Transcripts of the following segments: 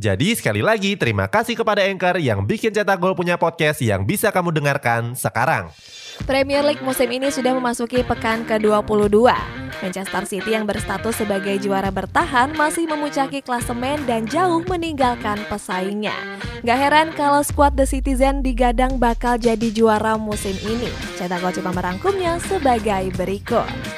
Jadi sekali lagi terima kasih kepada Anchor yang bikin Cetak Gol punya podcast yang bisa kamu dengarkan sekarang. Premier League musim ini sudah memasuki pekan ke-22. Manchester City yang berstatus sebagai juara bertahan masih memuncaki klasemen dan jauh meninggalkan pesaingnya. Gak heran kalau skuad The Citizen digadang bakal jadi juara musim ini. Cetak Gol coba merangkumnya sebagai berikut.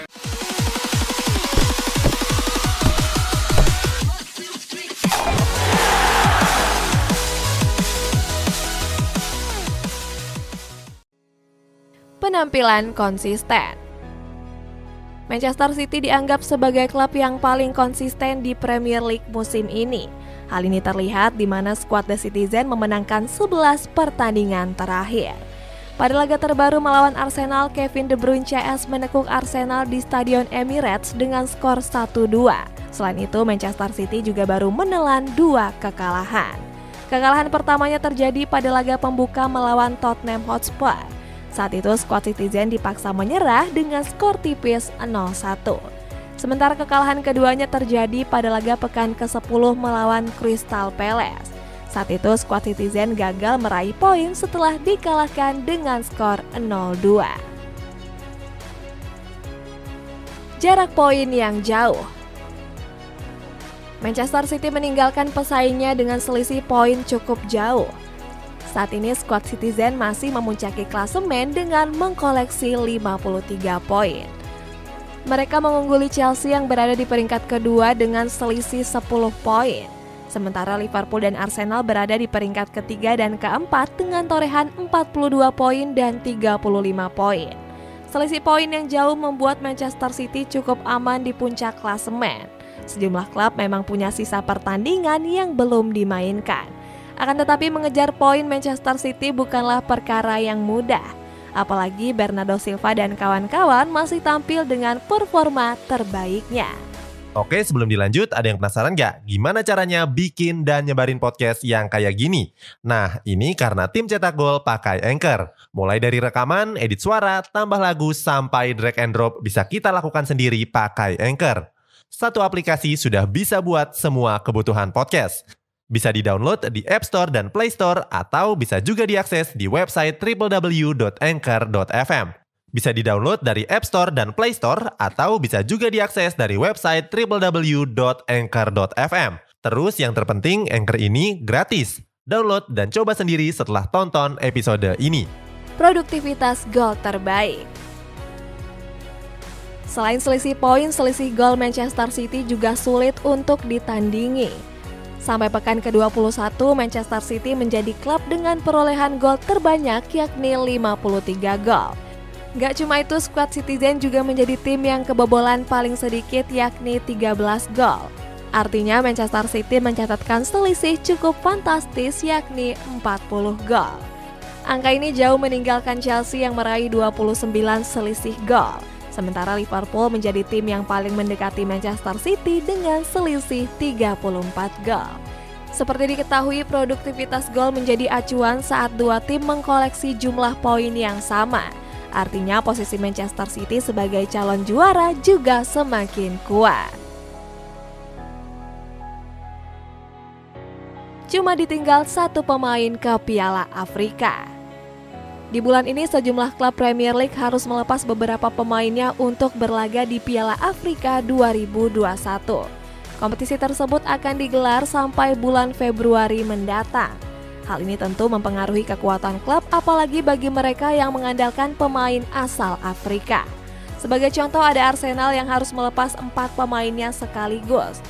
Penampilan konsisten. Manchester City dianggap sebagai klub yang paling konsisten di Premier League musim ini. Hal ini terlihat di mana skuad The Citizen memenangkan 11 pertandingan terakhir. Pada laga terbaru melawan Arsenal, Kevin De Bruyne CS menekuk Arsenal di Stadion Emirates dengan skor 1-2. Selain itu, Manchester City juga baru menelan dua kekalahan. Kekalahan pertamanya terjadi pada laga pembuka melawan Tottenham Hotspur. Saat itu skuad Citizen dipaksa menyerah dengan skor tipis 0-1. Sementara kekalahan keduanya terjadi pada laga pekan ke-10 melawan Crystal Palace. Saat itu skuad Citizen gagal meraih poin setelah dikalahkan dengan skor 0-2. Jarak poin yang jauh Manchester City meninggalkan pesaingnya dengan selisih poin cukup jauh. Saat ini skuad Citizen masih memuncaki klasemen dengan mengkoleksi 53 poin. Mereka mengungguli Chelsea yang berada di peringkat kedua dengan selisih 10 poin. Sementara Liverpool dan Arsenal berada di peringkat ketiga dan keempat dengan torehan 42 poin dan 35 poin. Selisih poin yang jauh membuat Manchester City cukup aman di puncak klasemen. Sejumlah klub memang punya sisa pertandingan yang belum dimainkan. Akan tetapi mengejar poin Manchester City bukanlah perkara yang mudah. Apalagi Bernardo Silva dan kawan-kawan masih tampil dengan performa terbaiknya. Oke, sebelum dilanjut, ada yang penasaran nggak? Gimana caranya bikin dan nyebarin podcast yang kayak gini? Nah, ini karena tim cetak gol pakai Anchor. Mulai dari rekaman, edit suara, tambah lagu, sampai drag and drop bisa kita lakukan sendiri pakai Anchor. Satu aplikasi sudah bisa buat semua kebutuhan podcast. Bisa di-download di App Store dan Play Store atau bisa juga diakses di website www.anchor.fm. Bisa di-download dari App Store dan Play Store atau bisa juga diakses dari website www.anchor.fm. Terus yang terpenting Anchor ini gratis. Download dan coba sendiri setelah tonton episode ini. Produktivitas gol terbaik. Selain selisih poin, selisih gol Manchester City juga sulit untuk ditandingi. Sampai pekan ke-21, Manchester City menjadi klub dengan perolehan gol terbanyak yakni 53 gol. Gak cuma itu, skuad Citizen juga menjadi tim yang kebobolan paling sedikit yakni 13 gol. Artinya Manchester City mencatatkan selisih cukup fantastis yakni 40 gol. Angka ini jauh meninggalkan Chelsea yang meraih 29 selisih gol. Sementara Liverpool menjadi tim yang paling mendekati Manchester City dengan selisih 34 gol. Seperti diketahui, produktivitas gol menjadi acuan saat dua tim mengkoleksi jumlah poin yang sama. Artinya posisi Manchester City sebagai calon juara juga semakin kuat. Cuma ditinggal satu pemain ke Piala Afrika. Di bulan ini sejumlah klub Premier League harus melepas beberapa pemainnya untuk berlaga di Piala Afrika 2021. Kompetisi tersebut akan digelar sampai bulan Februari mendatang. Hal ini tentu mempengaruhi kekuatan klub apalagi bagi mereka yang mengandalkan pemain asal Afrika. Sebagai contoh ada Arsenal yang harus melepas empat pemainnya sekaligus.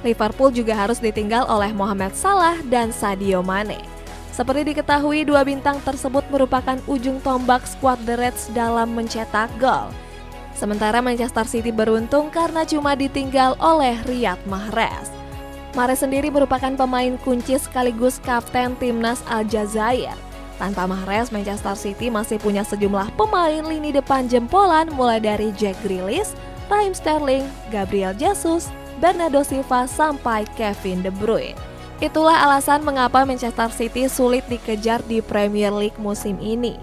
Liverpool juga harus ditinggal oleh Mohamed Salah dan Sadio Mane. Seperti diketahui, dua bintang tersebut merupakan ujung tombak skuad The Reds dalam mencetak gol. Sementara Manchester City beruntung karena cuma ditinggal oleh Riyad Mahrez. Mahrez sendiri merupakan pemain kunci sekaligus kapten timnas Aljazair. Tanpa Mahrez, Manchester City masih punya sejumlah pemain lini depan jempolan mulai dari Jack Grealish, Raheem Sterling, Gabriel Jesus, Bernardo Silva sampai Kevin De Bruyne. Itulah alasan mengapa Manchester City sulit dikejar di Premier League musim ini.